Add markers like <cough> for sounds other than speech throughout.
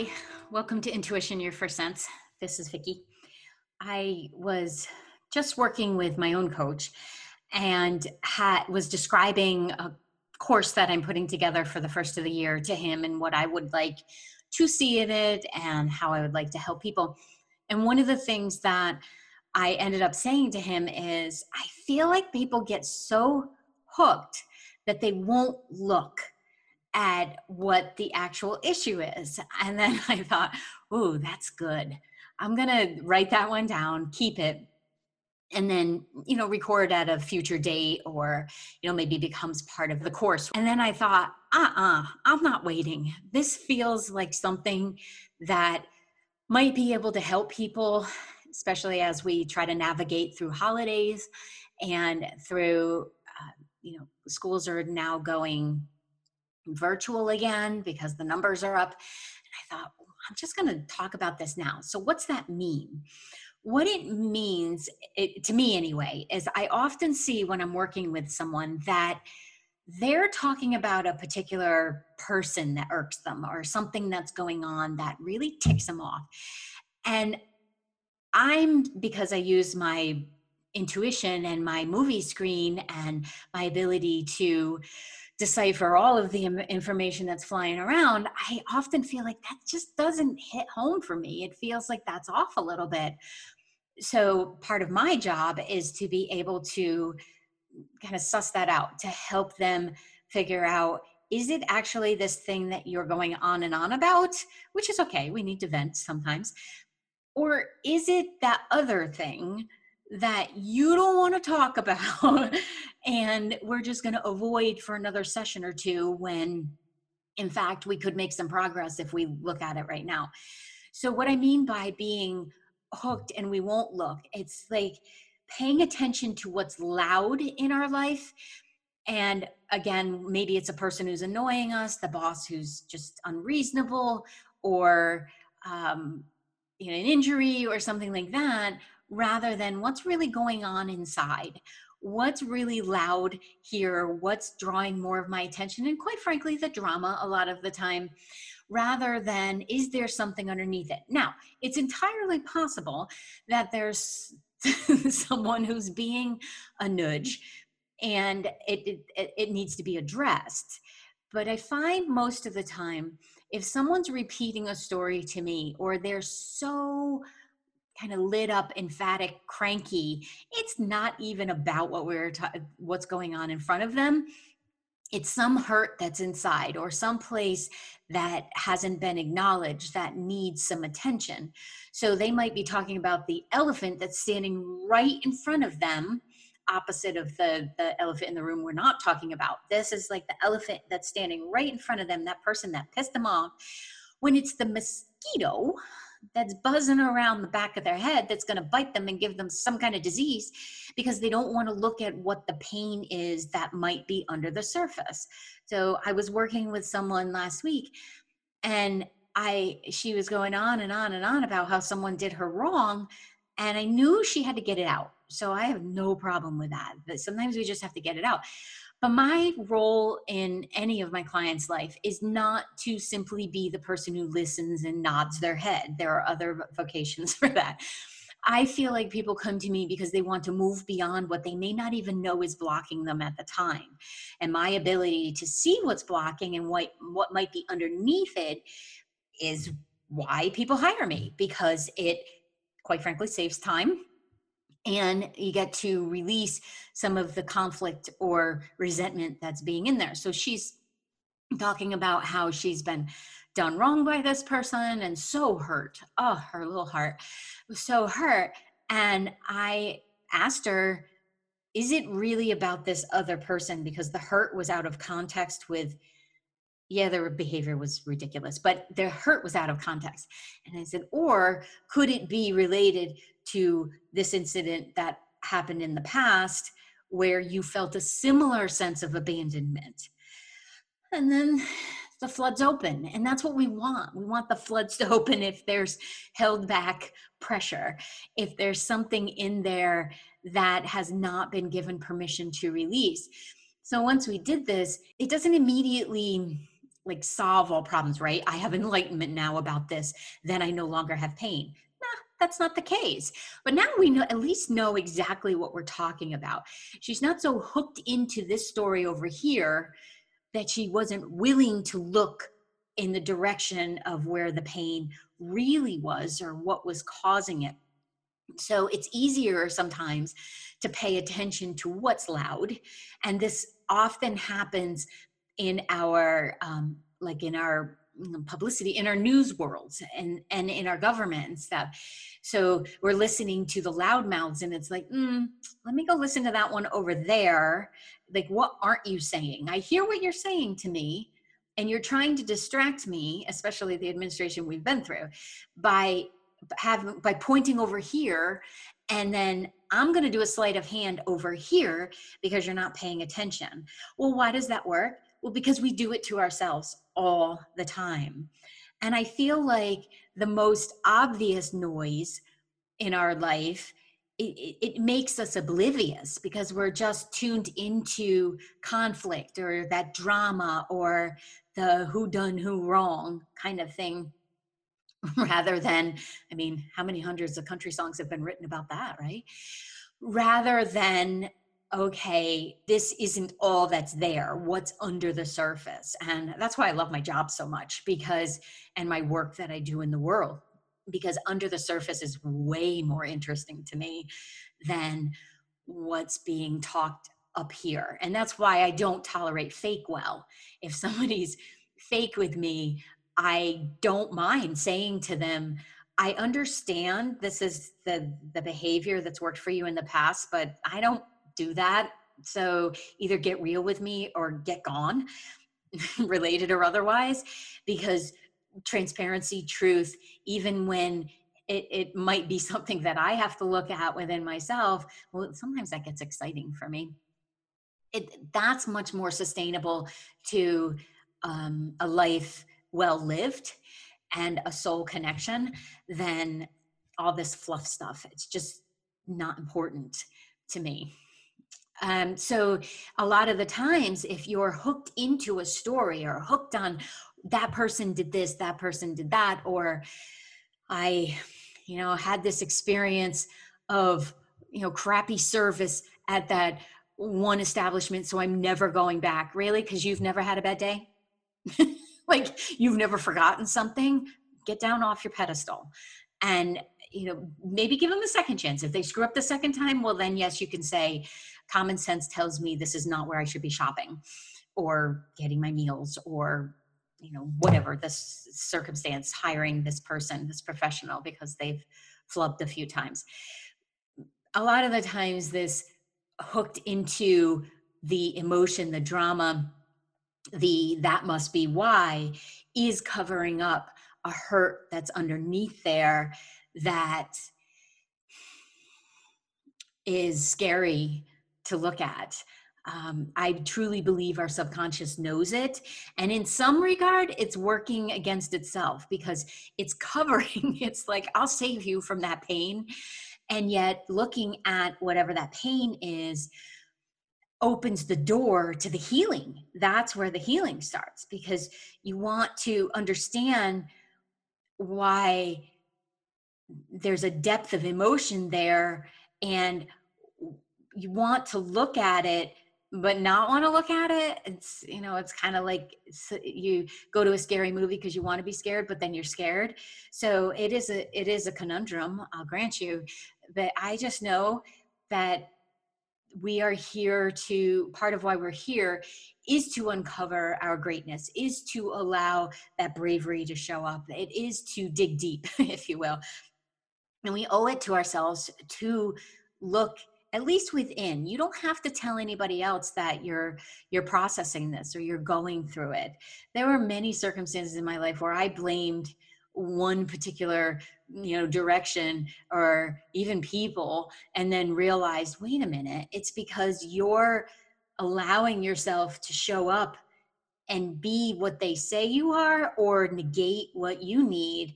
Hi, welcome to Intuition Your First Sense. This is Vicki. I was just working with my own coach and was describing a course that I'm putting together for the first of the year to him and what I would like to see in it and how I would like to help people. And one of the things that I ended up saying to him is I feel like people get so hooked that they won't look at what the actual issue is. And then <laughs> I thought, ooh, that's good. I'm going to write that one down, keep it, and then, you know, record at a future date or, you know, maybe becomes part of the course. And then I thought, uh uh-uh, uh, i am not waiting. This feels like something that might be able to help people, especially as we try to navigate through holidays and through, uh, you know, schools are now going virtual again because the numbers are up. And I thought, I'm just going to talk about this now. So, what's that mean? What it means, it, to me anyway, is I often see when I'm working with someone that they're talking about a particular person that irks them or something that's going on that really ticks them off. And I'm, because I use my intuition and my movie screen and my ability to decipher all of the information that's flying around, I often feel like that just doesn't hit home for me. It feels like that's off a little bit. So, part of my job is to be able to kind of suss that out to help them figure out is it actually this thing that you're going on and on about, which is okay, we need to vent sometimes, or is it that other thing that you don't want to talk about <laughs> and we're just going to avoid for another session or two when in fact we could make some progress if we look at it right now. So what i mean by being hooked and we won't look it's like paying attention to what's loud in our life. And again maybe it's a person who's annoying us the boss who's just unreasonable or um, you know an injury or something like that rather than what's really going on inside. What's really loud here what's drawing more of my attention and quite frankly the drama a lot of the time rather than is there something underneath it. Now it's entirely possible that there's <laughs> someone who's being a nudge and it, it, it needs to be addressed. But i find most of the time if someone's repeating a story to me or they're so kind of lit up, emphatic, cranky. It's not even about what we're ta- what's going on in front of them. It's some hurt that's inside or some place that hasn't been acknowledged that needs some attention. So they might be talking about the elephant that's standing right in front of them opposite of the the elephant in the room we're not talking about this is like the elephant that's standing right in front of them that person that pissed them off when it's the mosquito that's buzzing around the back of their head that's going to bite them and give them some kind of disease because they don't want to look at what the pain is that might be under the surface. So I was working with someone last week and I she was going on and on and on about how someone did her wrong and I knew she had to get it out. So I have no problem with that. But sometimes we just have to get it out. But my role in any of my clients' life is not to simply be the person who listens and nods their head. There are other vocations <laughs> for that. I feel like people come to me because they want to move beyond what they may not even know is blocking them at the time. And my ability to see what's blocking and what, what might be underneath it is why people hire me because it, quite frankly, saves time and you get to release some of the conflict or resentment that's being in there. So she's talking about how she's been done wrong by this person and so hurt. Oh, her little heart was so hurt. And I asked her, is it really about this other person? Because the hurt was out of context with, yeah, their behavior was ridiculous, but their hurt was out of context. And I said, or could it be related to this incident that happened in the past where you felt a similar sense of abandonment. And then the floods open. And that's what we want. We want the floods to <laughs> open if there's held back pressure, if there's something in there that has not been given permission to release. So once we did this, it doesn't immediately like solve all problems, right? I have enlightenment now about this, then I no longer have pain. That's not the case. But now we know, at least know exactly what we're talking about. She's not so hooked into this story over here that she wasn't willing to look in the direction of where the pain really was or what was causing it. So it's easier sometimes to pay attention to what's loud. And this often happens in our, um, like in our publicity in our news worlds and and in our government and stuff. So we're listening to the loud mouths and it's like mm, let me go listen to that one over there. Like what aren't you saying? I hear what you're saying to me and you're trying to distract me especially the administration we've been through by having by pointing over here and then i'm going to do a sleight of hand over here because you're not paying attention. Well why does that work well because we do it to ourselves all the time. And i feel like the most obvious noise in our life it, it, makes us oblivious because we're just tuned into conflict or that drama or the who done who wrong kind of thing <laughs> rather than i mean how many hundreds of country songs have been written about that right? Rather than okay this isn't all that's there what's under the surface and that's why i love my job so much because and my work that i do in the world because under the surface is way more interesting to me than what's being talked up here. And that's why I don't tolerate fake well. If somebody's fake with me, I don't mind saying to them, I understand this is the the behavior that's worked for you in the past, but I don't do that. So either get real with me or get gone, <laughs> related or otherwise, because transparency, truth, even when it, it might be <laughs> something that I have to look at within myself, well, sometimes that gets exciting for me. It, that's much more sustainable to um, a life well lived and a soul connection than all this fluff stuff. It's just not important to me. Um, so, a lot of the times, if you're hooked into a story or hooked on that person did this, that person did that, or I, you know, had this experience of, you know, crappy service at that one establishment, so I'm never going back. Really? Because you've never had a bad day? <laughs> like you've never forgotten something? Get down off your pedestal. And you know maybe give them a second chance if they screw up the second time well then yes you can say common sense tells me this is not where i should be shopping or getting my meals or you know whatever this circumstance hiring this person this professional because they've flubbed a few times. A lot of the times this hooked into the emotion the drama the that must be why is covering up a hurt that's underneath there that is scary to look at um, I truly believe our subconscious knows it. And in some regard, it's working against itself because it's covering, <laughs> it's like, I'll save you from that pain. And yet, looking at whatever that pain is opens the door to the healing. That's where the healing starts because you want to understand why there's a depth of emotion there and you want to look at it but not want to look at it it's you know it's kind of like you go to a scary movie because you want to be scared but then you're scared. So it is a it is a conundrum i'll grant you but i just know that we are here to part of why we're here is to uncover our greatness is to allow that bravery to show up it is to dig deep <laughs> if you will. And we owe it to ourselves to look at least within. You don't have to tell anybody else that you're you're processing this or you're going through it. There were many circumstances in my life where i blamed one particular you know direction or even people and then realized wait a minute it's because you're allowing yourself to show up and be what they say you are or negate what you need.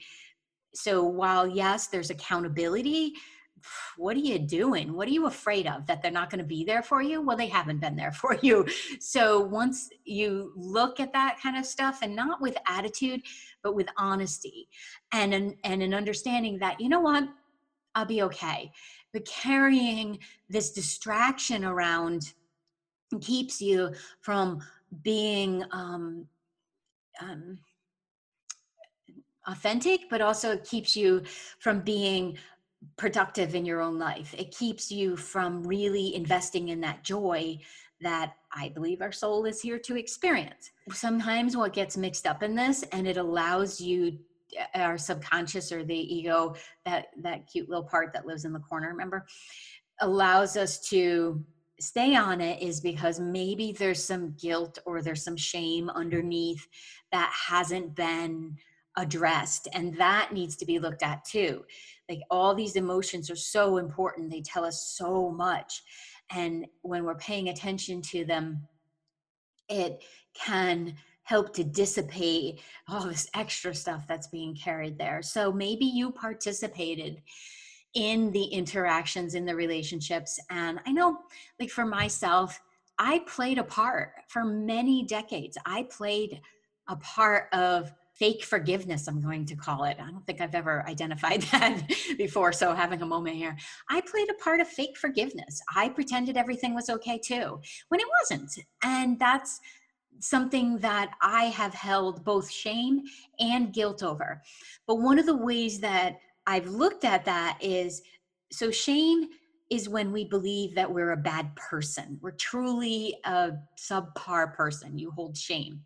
So while yes there's accountability what are you doing? What are you afraid of? That they're not going to be there for you? Well, they haven't been there <laughs> for you. So once you look at that kind of stuff and not with attitude, but with honesty and an, and an understanding that, you know what, I'll be okay. But carrying this distraction around keeps you from being um, um, authentic, but also keeps you from being productive in your own life. It keeps you from really investing in that joy that I believe our soul is here to experience. Sometimes what gets mixed up in this and it allows you uh, our subconscious or the ego that that cute little part that lives in the corner remember allows us to stay on it is because maybe there's some guilt or there's some shame underneath that hasn't been addressed and that needs to be looked at too like all these emotions are so important. They tell us so much. And when we're paying attention to them it can help to dissipate all this extra stuff that's being carried there. So maybe you participated in the interactions in the relationships. And i know like for myself i played a part for many decades. I played a part of fake forgiveness, I'm going to call it. I don't think I've ever identified <laughs> that before, so having a moment here. I played a part of fake forgiveness. I pretended everything was okay too, when it wasn't. And that's something that I have held both shame and guilt over. But one of the ways that I've looked at that is so shame is when we believe that we're a bad person. We're truly a subpar person. You hold shame.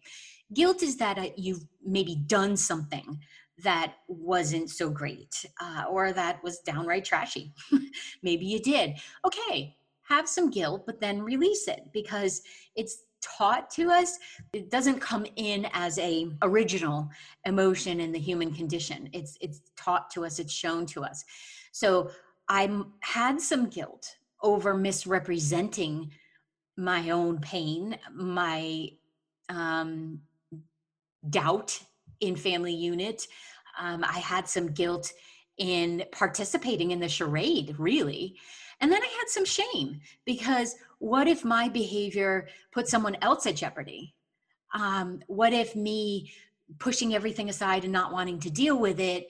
Guilt is that uh, you've maybe done something that wasn't so great uh, or that was downright trashy. <laughs> maybe you did. Okay, have some guilt, but then release it because it's taught to us it doesn't come in as a original emotion in the human condition it's it's taught to us it's shown to us so i had some guilt over misrepresenting my own pain my um doubt in family unit. Um, I had some guilt in participating in the charade, really. And then I had some shame because what if my behavior put someone else at jeopardy? Um, what if me pushing everything aside and not wanting to deal with it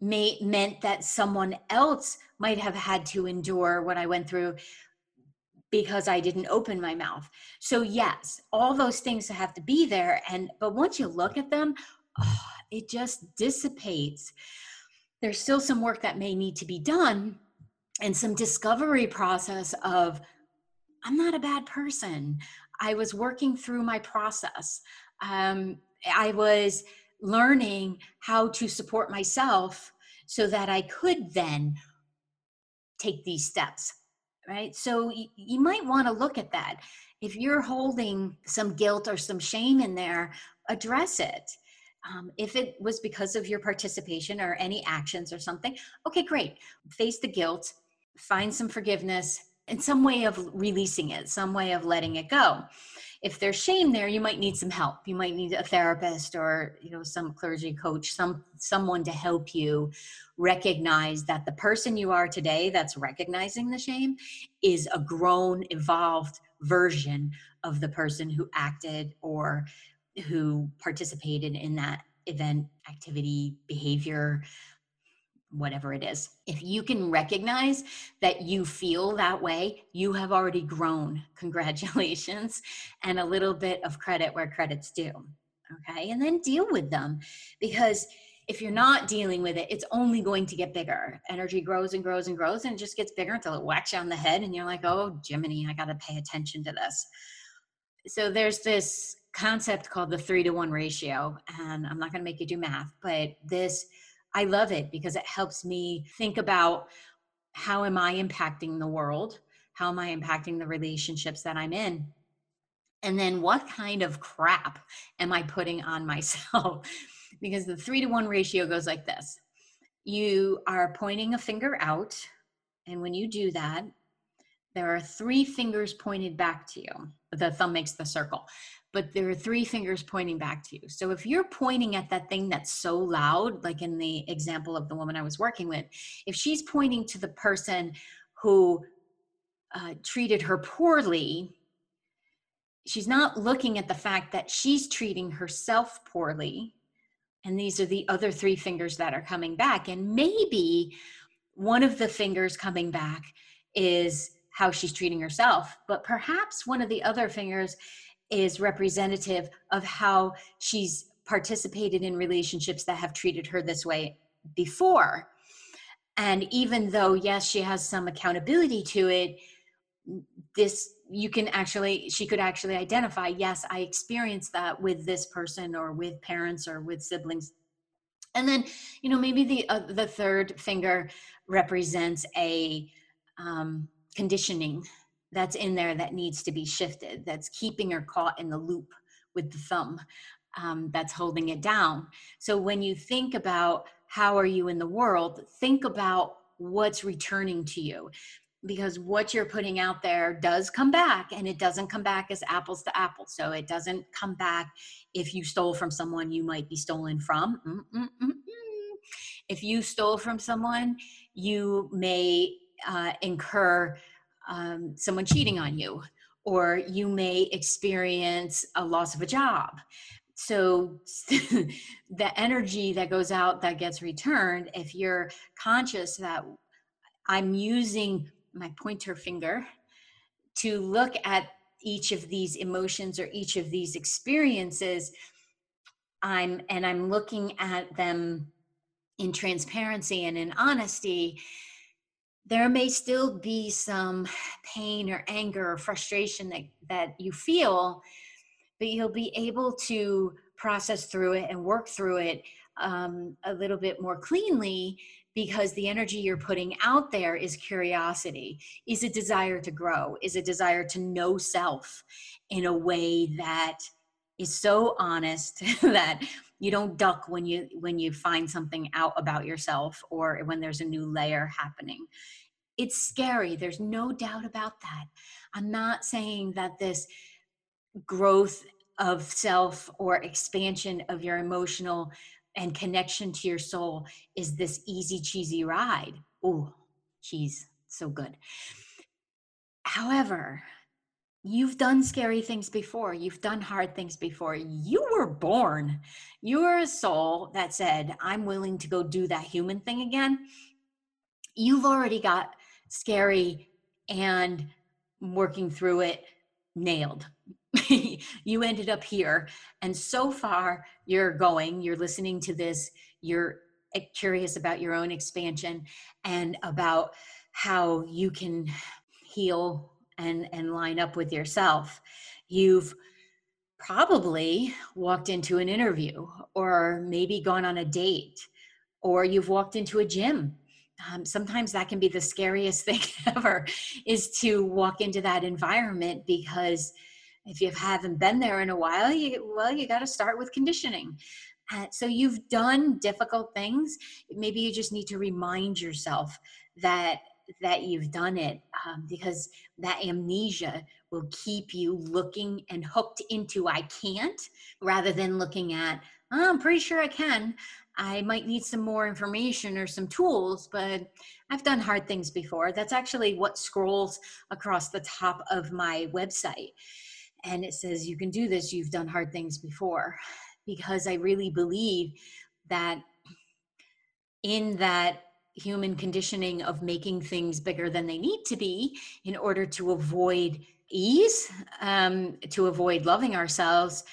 may, meant that someone else might have had to endure what I went through because I didn't open my mouth. So yes, all those things have to be there and but once you look at them, oh, it just dissipates. There's still some work that may need to be done and some discovery process of I'm not a bad person. I was working through my process. Um, I was learning how to support myself so that I could then take these steps right? So y- you might want to look at that. If you're holding some guilt or some shame in there, address it. Um, if it was because of your participation or any actions or something, okay, great. Face the guilt, find some forgiveness, and some way of releasing it, some way of letting it go if there's shame there you might need some help. You might need a therapist or you know some clergy coach some someone to help you recognize that the person you are today that's recognizing the shame is a grown evolved version of the person who acted or who participated in that event activity behavior whatever it is. If you can recognize that you feel that way, you have already grown. <laughs> Congratulations. And a little bit of credit where credit's due. Okay. And then deal with them because if you're not dealing with it, it's only going to get bigger. Energy grows and grows and grows and it just gets bigger until it whacks you on the head and you're like, oh, Jiminy, I got to pay attention to this. So there's this concept called the three to one ratio. And I'm not going to make you do math, but this I love it because it helps me think about how am I impacting the world? How am I impacting the relationships that I'm in? And then what kind of crap am I putting on <laughs> myself? because the three to one ratio goes like this you are pointing a finger out. And when you do that, there are three fingers pointed back to you. The thumb makes the circle, but there are three fingers pointing back to you. So if you're pointing at that thing that's so loud, like in the example of the woman I was working with, if she's pointing to the person who uh, treated her poorly, she's not looking at the fact that she's treating herself poorly. And these are the other three fingers that are coming back. And maybe one of the fingers coming back is how she's treating herself, but perhaps one of the other fingers is representative of how she's participated in relationships that have treated her this way before. And even though, yes, she has some accountability to it, this you can actually she could actually identify yes i experienced that with this person or with parents or with siblings and then you know maybe the uh, the third finger represents a um, conditioning that's in there that needs to be shifted that's keeping her caught in the loop with the thumb um, that's holding it down. So when you think about how are you in the world think about what's returning to you because what you're putting out there does come back and it doesn't come back as apples to apples. So it doesn't come back if you stole from someone you might be stolen from. Mm-mm-mm-mm. if you stole from someone you may uh, incur um, someone cheating on you or you may experience a loss of a job. So <laughs> the energy that goes out that gets returned if you're conscious that i'm using my pointer finger to look at each of these emotions or each of these experiences i'm and i'm looking at them in transparency and in honesty there may still be some pain or anger or frustration that that you feel but you'll be able to process through it and work through it um, a little bit more cleanly because the energy you're putting out there is curiosity, is a desire to grow, is a desire to know self in a way that is so honest <laughs> that you don't duck when you when you find something out about yourself or when there's a new layer happening it's scary there's no doubt about that i'm not saying that this growth of self or expansion of your emotional and connection to your soul is this easy cheesy ride. Oh, cheese, so good. However, you've done scary things before. You've done hard things before. You were born. You are a soul that said, I'm willing to go do that human thing again. You've already got scary and working through it nailed. <laughs> you ended up here and so far you're going you're listening to this you're eh, curious about your own expansion and about how you can heal and and line up with yourself. You've probably walked into an interview or maybe gone on a date or you've walked into a gym. Um, sometimes that can be the scariest <laughs> thing ever is to walk into that environment because if you haven't been there in a while you well you got to start with conditioning. Uh, so you've done difficult things. Maybe you just need to remind yourself that that you've done it um, because that amnesia will keep you looking and hooked into i can't rather than looking at oh, i'm pretty sure i can. I might need some more information or some tools but i've done hard things before. That's actually what scrolls across the top of my website. And it says you can do this. You've done hard things before. Because i really believe that in that human conditioning of making things bigger than they need to be in order to avoid ease um, to avoid loving ourselves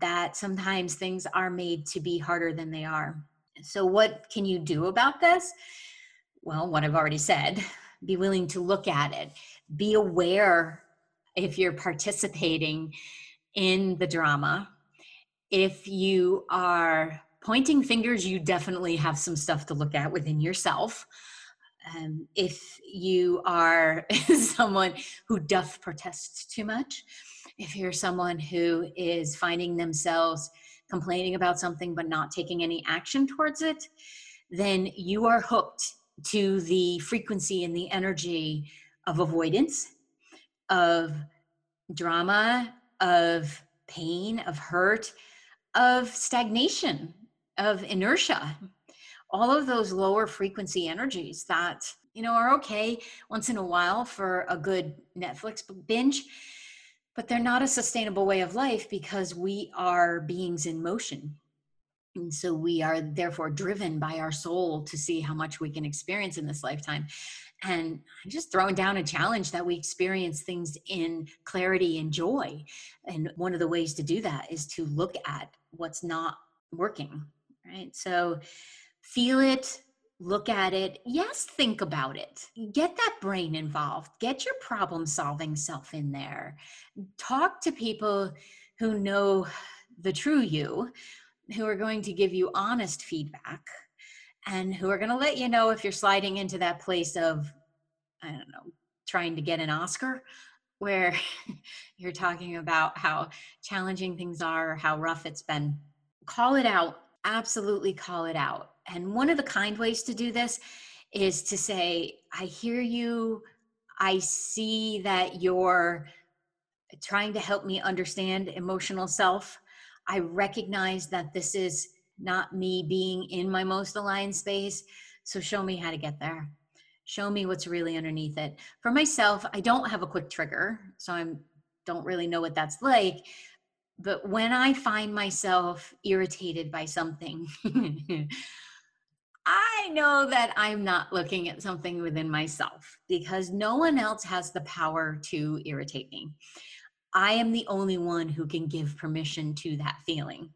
that sometimes things are made to be harder than they are. So what can you do about this? Well what i've already said be willing to look at it. Be aware if you're participating in the drama. If you are pointing fingers, you definitely have some stuff to look at within yourself. Um, if you are <laughs> someone who doth protest too much, if you're someone who is finding themselves complaining about something but not taking any action towards it, then you are hooked to the frequency and the energy of avoidance, of drama, of pain, of hurt, of stagnation, of inertia. All of those lower frequency energies that, you know, are okay once in a while for a good Netflix binge, but they're not a sustainable way of life because we are beings in motion. And so we are therefore driven by our soul to see how much we can experience in this lifetime. And I'm just throwing down a challenge that we experience things in clarity and joy. And one of the ways to do that is to look at what's not working, right? So feel it, look at it. Yes, think about it. Get that brain involved, get your problem solving self in there. Talk to people who know the true you, who are going to give you honest feedback and who are going to let you know if you're sliding into that place of, I don't know, trying to get an Oscar, where <laughs> you're talking about how challenging things are, how rough it's been. Call it out, absolutely call it out. And one of the kind ways to do this is to say, I hear you. I see that you're trying to help me understand emotional self. I recognize that this is not me being in my most aligned space. So show me how to get there. Show me what's really underneath it. For myself, I don't have a quick trigger, so I don't really know what that's like. But when I find myself irritated by something, <laughs> I know that I'm not looking at something within myself because no one else has the power to irritate me. I am the only one who can give permission to that feeling.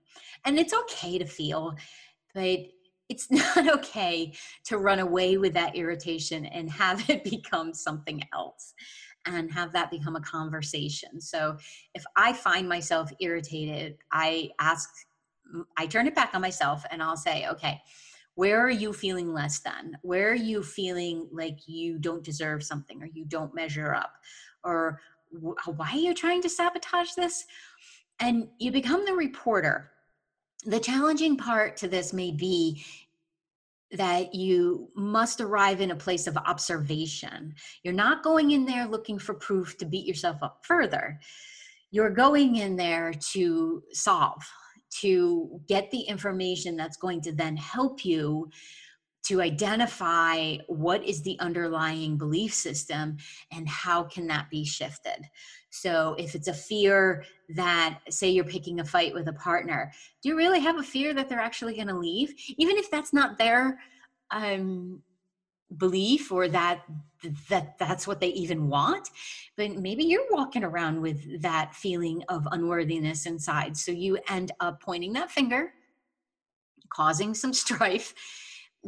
And it's okay to feel, but it's <laughs> not okay to run away with that irritation and have it <laughs> become something else and have that become a conversation. So if I find myself irritated, I ask, I turn it back on myself and I'll say, okay, where are you feeling less than? Where are you feeling like you don't deserve something or you don't measure up? Or why are you trying to sabotage this? And you become the reporter. The challenging part to this may be that you must arrive in a place of observation. You're not going in there looking for proof to beat yourself up further. You're going in there to solve, to get the information that's going to then help you to identify what is the underlying belief system and how can that be shifted. So if it's a fear that say you're picking a fight with a partner do you really have a fear that they're actually going to leave? Even if that's not their um, belief or that that that's what they even want but maybe you're walking around with that feeling of unworthiness inside so you end up pointing that finger causing some <laughs> strife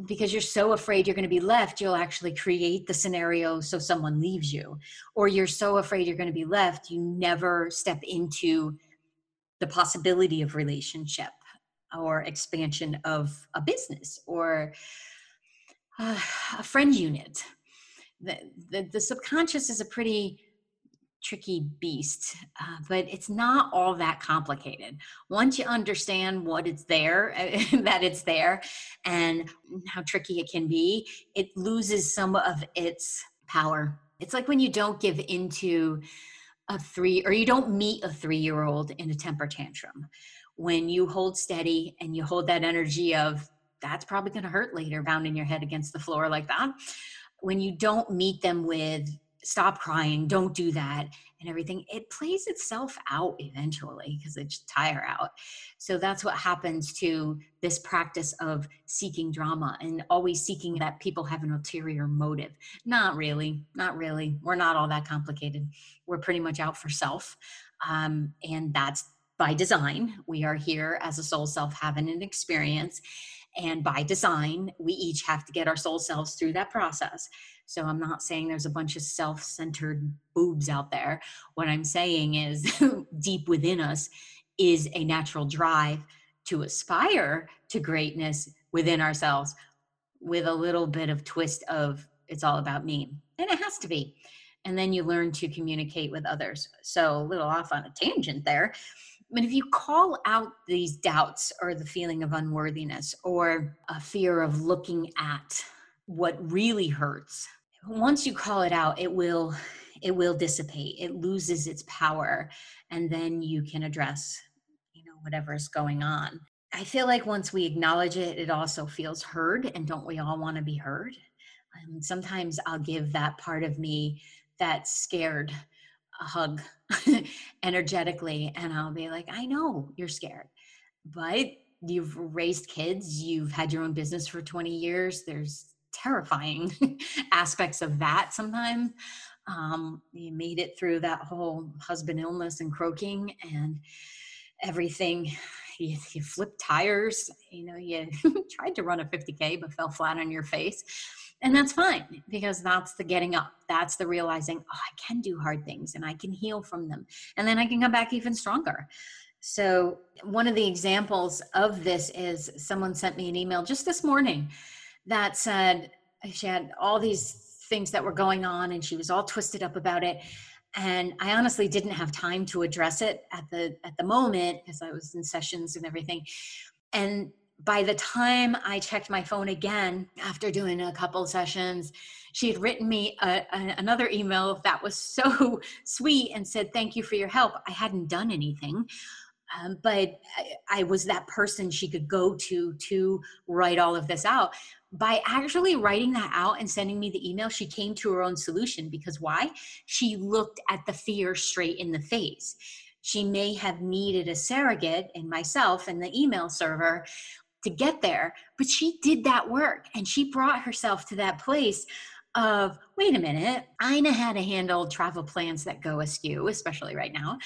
because you're so afraid you're going to be left, you'll actually create the scenario so someone leaves you. Or you're so afraid you're going to be left, you never step into the possibility of relationship or expansion of a business or uh, a friend unit. The, the, the subconscious is a pretty tricky beast, uh, but it's not all that complicated. Once you understand what it's there, <laughs> that it's there, and how tricky it can be, it loses some of its power. It's like when you don't give into a three, or you don't meet a three year old in a temper tantrum. When you hold steady and you hold that energy of, that's probably going to hurt later, pounding your head against the floor like that. When you don't meet them with, stop crying, don't do that, and everything, it plays itself out eventually because it's tire out. So that's what happens to this practice of seeking drama and always seeking that people have an ulterior motive. Not really, not really. We're not all that complicated. We're pretty much out for self. Um, and that's by design. We are here as a soul self having an experience. And by design, we each have to get our soul selves through that process. So I'm not saying there's a bunch of self centered boobs out there. What I'm saying is, <laughs> deep within us is a natural drive to aspire to greatness within ourselves with a little bit of twist of it's all about me. And it has to be. And then you learn to communicate with others. So, a little off on a tangent there. But if you call out these doubts or the feeling of unworthiness or a fear of looking at what really hurts once you call it out it will it will dissipate. It loses its power and then you can address you know whatever is going on. I feel like once we acknowledge it it also feels heard and don't we all want to be heard? Um, sometimes i'll give that part of me that's scared a hug <laughs> energetically and i'll be like i know you're scared but you've raised kids you've had your own business for 20 years there's terrifying <laughs> aspects of that sometimes. Um, you made it through that whole husband illness and croaking and everything. <sighs> You, you flipped tires you know you <laughs> tried to run a 50k but fell flat on your face. And that's fine because that's the getting up. That's the realizing oh i can do hard things and i can heal from them. And then i can come back even stronger. So one of the examples of this is someone sent me an email just this morning that said she had all these things that were going on and she was all twisted up about it. And i honestly didn't have time to address it at the at the moment because i was in sessions and everything. And by the time i checked my phone again after doing a couple sessions she had written me a, a, another email that was so <laughs> sweet and said thank you for your help. I hadn't done anything um, but I, I was that person she could go to to write all of this out by actually writing that out and sending me the email, she came to her own solution because why? She looked at the fear straight in the face. She may have needed a surrogate in myself and the email server to get there, but she did that work and she brought herself to that place of wait a minute i know how to handle travel plans that go askew especially right now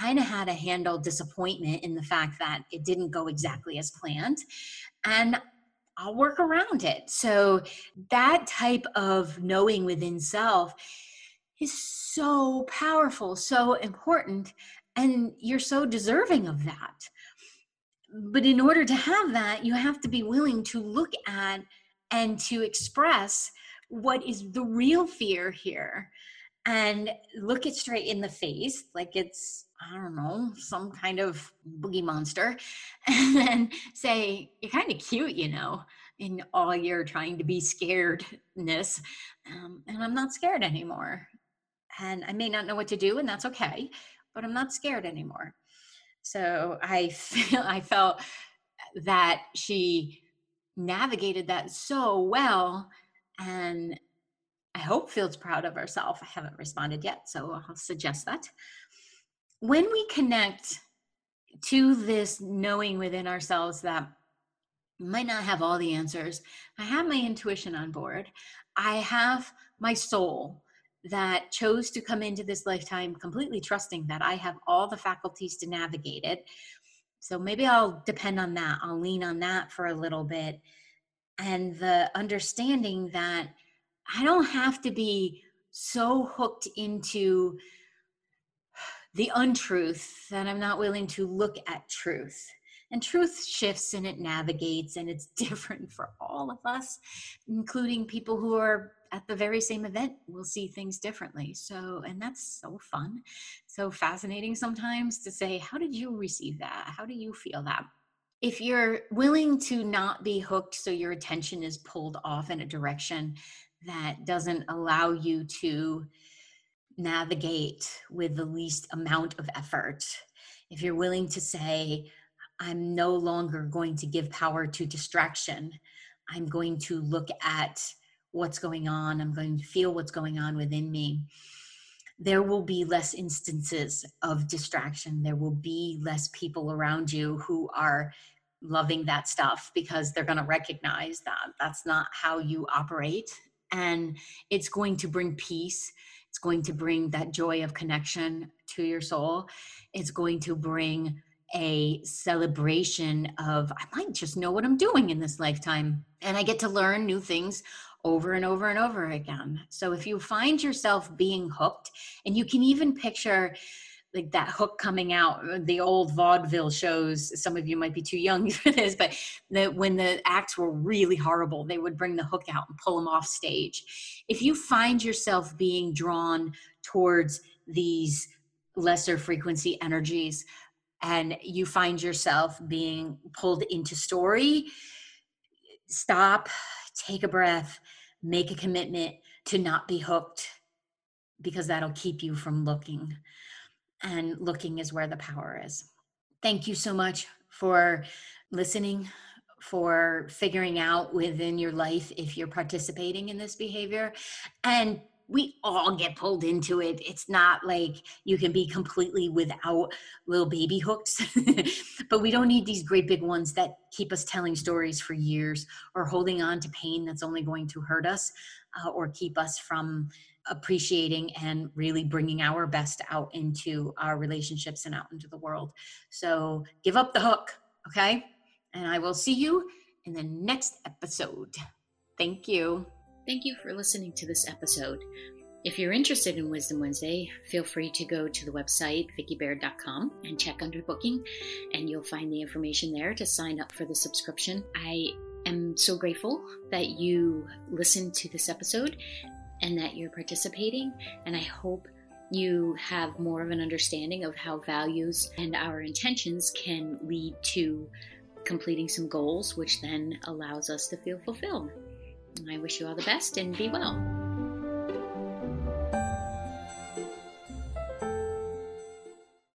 i know how to handle disappointment in the fact that it didn't go exactly as planned and I'll work around it. So that type of knowing within self is so powerful, so important, and you're so deserving of that. But in order to have that, you have to be willing to look at and to express what is the real fear here and look it straight in the face like it's I don't know, some kind of boogie monster, <laughs> and then say, You're kind of cute, you know, in all your trying to be scaredness. Um, and I'm not scared anymore. And I may not know what to do, and that's okay, but I'm not scared anymore. So I <laughs> feel I felt that she navigated that so well and I hope feels proud of herself. I haven't responded yet, so I'll suggest that when we connect to this knowing within ourselves that might not have all the answers, I have my intuition on board. I have my soul that chose to come into this lifetime completely trusting that I have all the faculties to navigate it. So maybe I'll depend on that. I'll lean on that for a little bit. And the understanding that I don't have to be so hooked into the untruth that I'm not willing to look at truth. And truth shifts and it navigates, and it's <laughs> different for all of us, including people who are at the very same event will see things differently. So, and that's so fun, so fascinating sometimes to say, How did you receive that? How do you feel that? If you're willing to not be hooked so your attention is pulled off in a direction that doesn't allow you to navigate with the least amount of effort, if you're willing to say, I'm no longer going to give power to distraction, I'm going to look at what's going on, I'm going to feel what's going on within me. There will be less instances of distraction. There will be less people around you who are loving that stuff because they're going to recognize that that's not how you operate. And it's going to bring peace it's going to bring that joy of connection to your soul. It's going to bring a celebration of, I might just know what I'm doing in this lifetime. And I get to learn new things over and over and over again. So if you find yourself being hooked, and you can even picture, like that hook coming out uh, the old vaudeville shows some of you might be too young <laughs> for this but the, when the acts were really horrible they would bring the hook out and pull them off stage if you find yourself being drawn towards these lesser frequency energies and you find yourself being pulled into story stop take a breath make a commitment to not be hooked because that'll keep you from looking. And looking is where the power is. Thank you so much for listening, for figuring out within your life if you're participating in this behavior. And we all get pulled into it. It's not like you can be completely without little baby hooks, <laughs> but we don't need these great big ones that keep us telling stories for years or holding on to pain that's only going to hurt us uh, or keep us from appreciating and really bringing our best out into our relationships and out into the world. So give up the hook, okay? And I will see you in the next episode. Thank you. Thank you for listening to this episode. If you're interested in Wisdom Wednesday, feel free to go to the website, vickibaird.com, and check under booking, and you'll find the information there to sign up for the subscription. I am so grateful that you listened to this episode and that you're participating, and I hope you have more of an understanding of how values and our intentions can lead to completing some goals, which then allows us to feel fulfilled. I wish you all the best and be well.